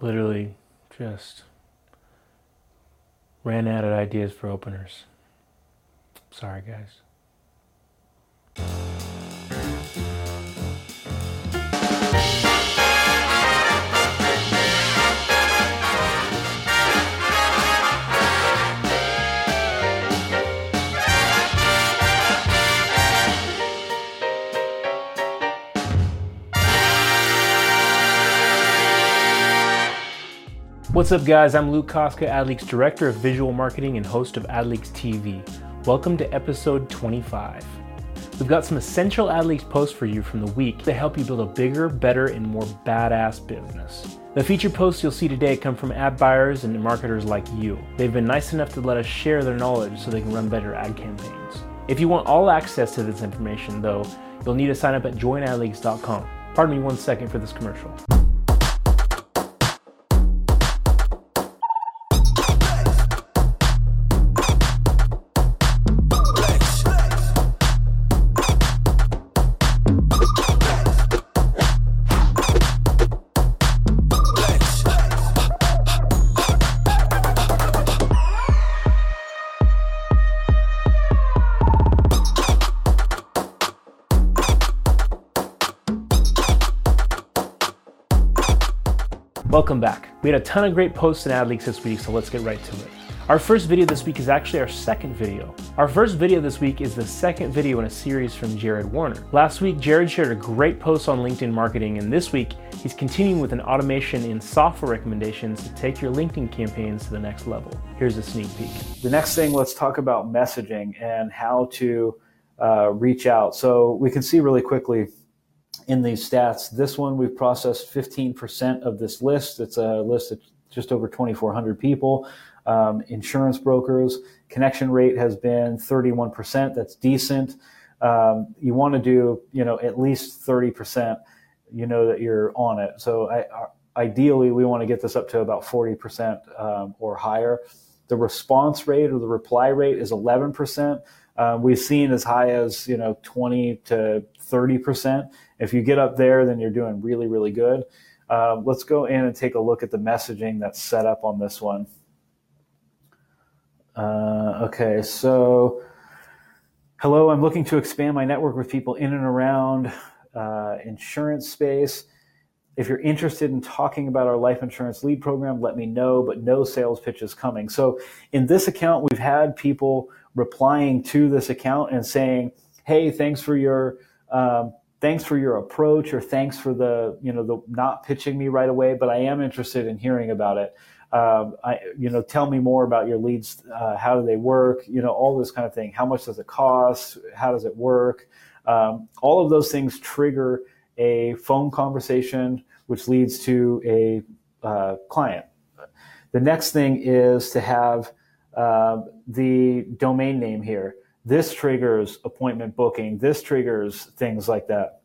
literally just ran out of ideas for openers. Sorry, guys. What's up, guys? I'm Luke Koska, AdLeaks Director of Visual Marketing and host of AdLeaks TV. Welcome to episode 25. We've got some essential AdLeaks posts for you from the week to help you build a bigger, better, and more badass business. The featured posts you'll see today come from ad buyers and marketers like you. They've been nice enough to let us share their knowledge so they can run better ad campaigns. If you want all access to this information, though, you'll need to sign up at joinadleaks.com. Pardon me one second for this commercial. Welcome back. We had a ton of great posts and AdLeaks this week, so let's get right to it. Our first video this week is actually our second video. Our first video this week is the second video in a series from Jared Warner. Last week, Jared shared a great post on LinkedIn marketing, and this week, he's continuing with an automation in software recommendations to take your LinkedIn campaigns to the next level. Here's a sneak peek. The next thing, let's talk about messaging and how to uh, reach out. So we can see really quickly in these stats. This one, we've processed 15% of this list. It's a list of just over 2,400 people. Um, insurance brokers, connection rate has been 31%. That's decent. Um, you want to do, you know, at least 30%, you know, that you're on it. So I, ideally, we want to get this up to about 40% um, or higher. The response rate or the reply rate is 11%. Uh, we've seen as high as, you know, 20 to 30%. If you get up there, then you're doing really, really good. Uh, let's go in and take a look at the messaging that's set up on this one. Uh, okay, so hello, I'm looking to expand my network with people in and around uh, insurance space. If you're interested in talking about our life insurance lead program, let me know, but no sales pitches coming. So in this account, we've had people replying to this account and saying, hey, thanks for your um, thanks for your approach or thanks for the you know the not pitching me right away but i am interested in hearing about it. Um, I, you know tell me more about your leads uh, how do they work you know all this kind of thing. How much does it cost? How does it work? Um, all of those things trigger a phone conversation which leads to a uh, client the next thing is to have uh, the domain name here this triggers appointment booking. This triggers things like that.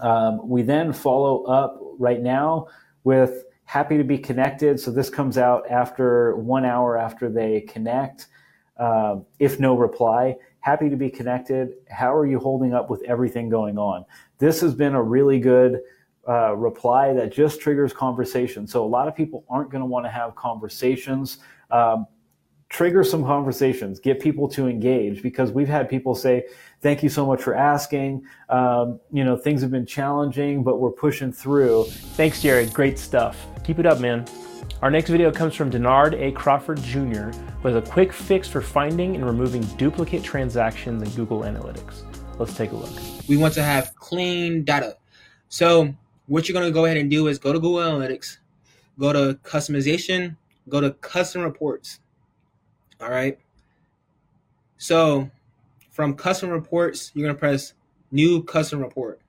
Um, we then follow up right now with happy to be connected. So this comes out after one hour after they connect. Uh, if no reply, happy to be connected. How are you holding up with everything going on? This has been a really good uh, reply that just triggers conversation. So a lot of people aren't going to want to have conversations. Um, trigger some conversations, get people to engage because we've had people say, thank you so much for asking. Um, you know, things have been challenging, but we're pushing through. Thanks, Jared. Great stuff. Keep it up, man. Our next video comes from Denard A. Crawford Jr. with a quick fix for finding and removing duplicate transactions in Google Analytics. Let's take a look. We want to have clean data. So, what you're going to go ahead and do is go to Google Analytics, go to customization, go to custom reports all right. So from custom reports, you're gonna press new custom report.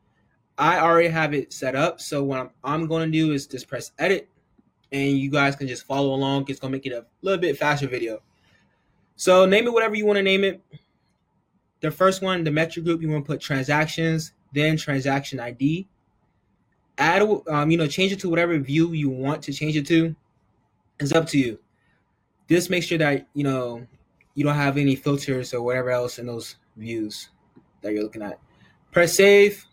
I already have it set up, so what I'm, I'm going to do is just press edit, and you guys can just follow along. It's gonna make it a little bit faster video. So name it whatever you want to name it. The first one, the metric group, you want to put transactions, then transaction ID. Add, um, you know, change it to whatever view you want to change it to. It's up to you. Just make sure that you know you don't have any filters or whatever else in those views that you're looking at. Press save.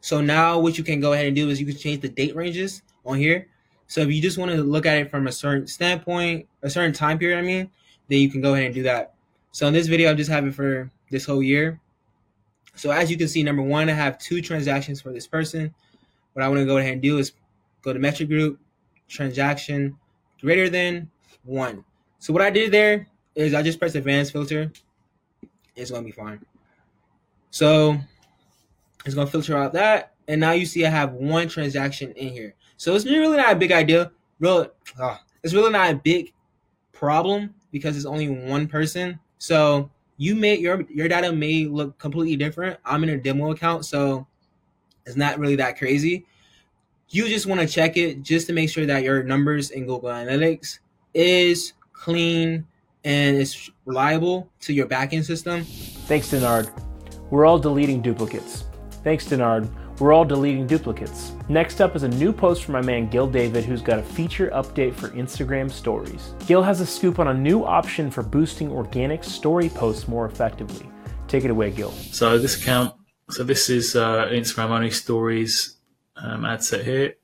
So now what you can go ahead and do is you can change the date ranges on here. So if you just want to look at it from a certain standpoint, a certain time period, I mean, then you can go ahead and do that. So in this video, I'm just have it for this whole year. So as you can see, number one, I have two transactions for this person. What I want to go ahead and do is go to metric group, transaction greater than one. So what I did there is I just press advanced filter. It's gonna be fine. So it's gonna filter out that, and now you see I have one transaction in here. So it's really not a big idea. Real, oh, it's really not a big problem because it's only one person. So you may your your data may look completely different. I'm in a demo account, so it's not really that crazy. You just want to check it just to make sure that your numbers in Google Analytics is clean and it's reliable to your backend system. Thanks, Denard. We're all deleting duplicates. Thanks, Denard. We're all deleting duplicates. Next up is a new post from my man Gil David, who's got a feature update for Instagram stories. Gil has a scoop on a new option for boosting organic story posts more effectively. Take it away, Gil. So this account, so this is uh, Instagram only stories um, ad set here,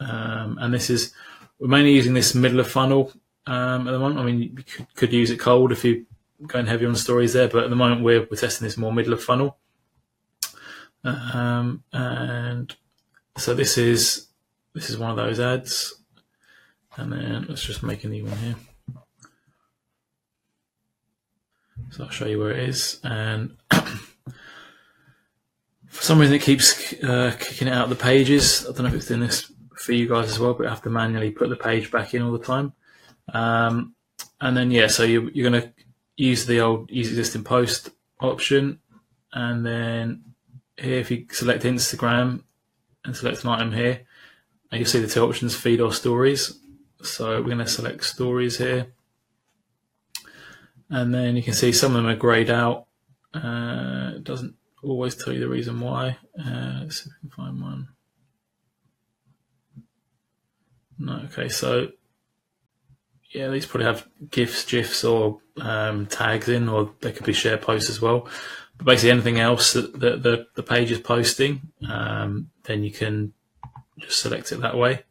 um, and this is we're mainly using this middle of funnel um, at the moment. I mean, you could, could use it cold if you're going heavy on stories there, but at the moment we're, we're testing this more middle of funnel. Um, and so this is this is one of those ads, and then let's just make a new one here. So I'll show you where it is, and for some reason it keeps uh, kicking it out of the pages. I don't know if it's doing this for you guys as well, but I have to manually put the page back in all the time. Um, and then yeah, so you, you're going to use the old use existing post option, and then here if you select Instagram and select an item here, you'll see the two options: feed or stories. So we're going to select stories here, and then you can see some of them are grayed out. Uh, it doesn't always tell you the reason why. Uh, let's see if we can find one. No, okay, so yeah, these probably have GIFs, GIFs, or um, tags in, or they could be share posts as well. But basically, anything else that the, the, the page is posting, um, then you can just select it that way,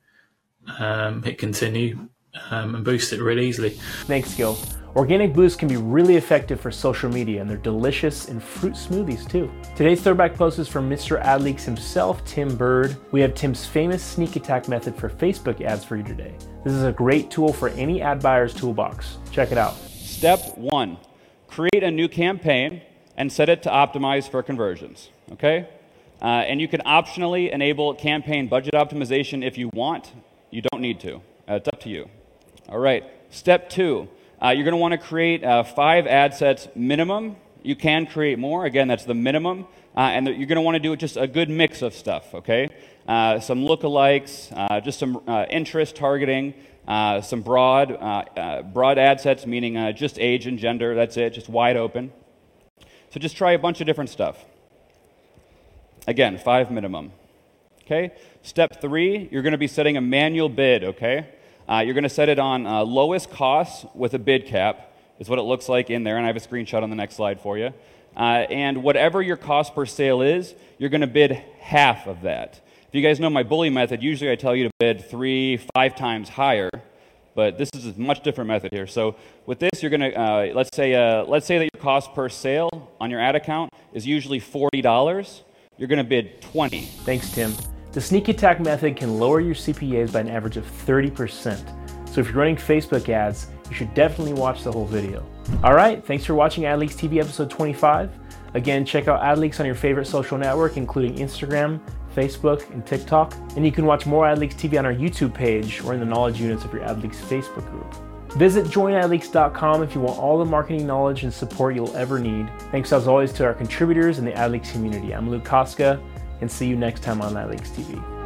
um, hit continue, um, and boost it really easily. Thanks, Gil. Organic boosts can be really effective for social media, and they're delicious in fruit smoothies too. Today's throwback post is from Mr. AdLeaks himself, Tim Burd. We have Tim's famous sneak attack method for Facebook ads for you today. This is a great tool for any ad buyer's toolbox. Check it out. Step one create a new campaign and set it to optimize for conversions. Okay? Uh, and you can optionally enable campaign budget optimization if you want. You don't need to. Uh, it's up to you. All right. Step two uh, you're going to want to create uh, five ad sets minimum. You can create more. Again, that's the minimum. Uh, and you're going to want to do just a good mix of stuff, okay? Uh, some lookalikes, uh, just some interest targeting, some broad, broad ad sets, meaning just age and gender. That's it, just wide open. So just try a bunch of different stuff. Again, five minimum. Okay? Step three, you're going to be setting a manual bid, okay? Uh, you're going to set it on uh, lowest cost with a bid cap, is what it looks like in there, and I have a screenshot on the next slide for you. Uh, and whatever your cost per sale is, you're going to bid half of that. If you guys know my bully method, usually I tell you to bid three, five times higher, but this is a much different method here. So with this, you're going to uh, let's say uh, let's say that your cost per sale on your ad account is usually forty dollars. You're going to bid twenty. Thanks, Tim. The sneak attack method can lower your CPAs by an average of 30%. So if you're running Facebook ads, you should definitely watch the whole video. All right, thanks for watching AdLeaks TV episode 25. Again, check out AdLeaks on your favorite social network, including Instagram, Facebook, and TikTok. And you can watch more AdLeaks TV on our YouTube page or in the knowledge units of your AdLeaks Facebook group. Visit joinadleaks.com if you want all the marketing knowledge and support you'll ever need. Thanks as always to our contributors in the AdLeaks community. I'm Luke Koska and see you next time on AdLeaks TV.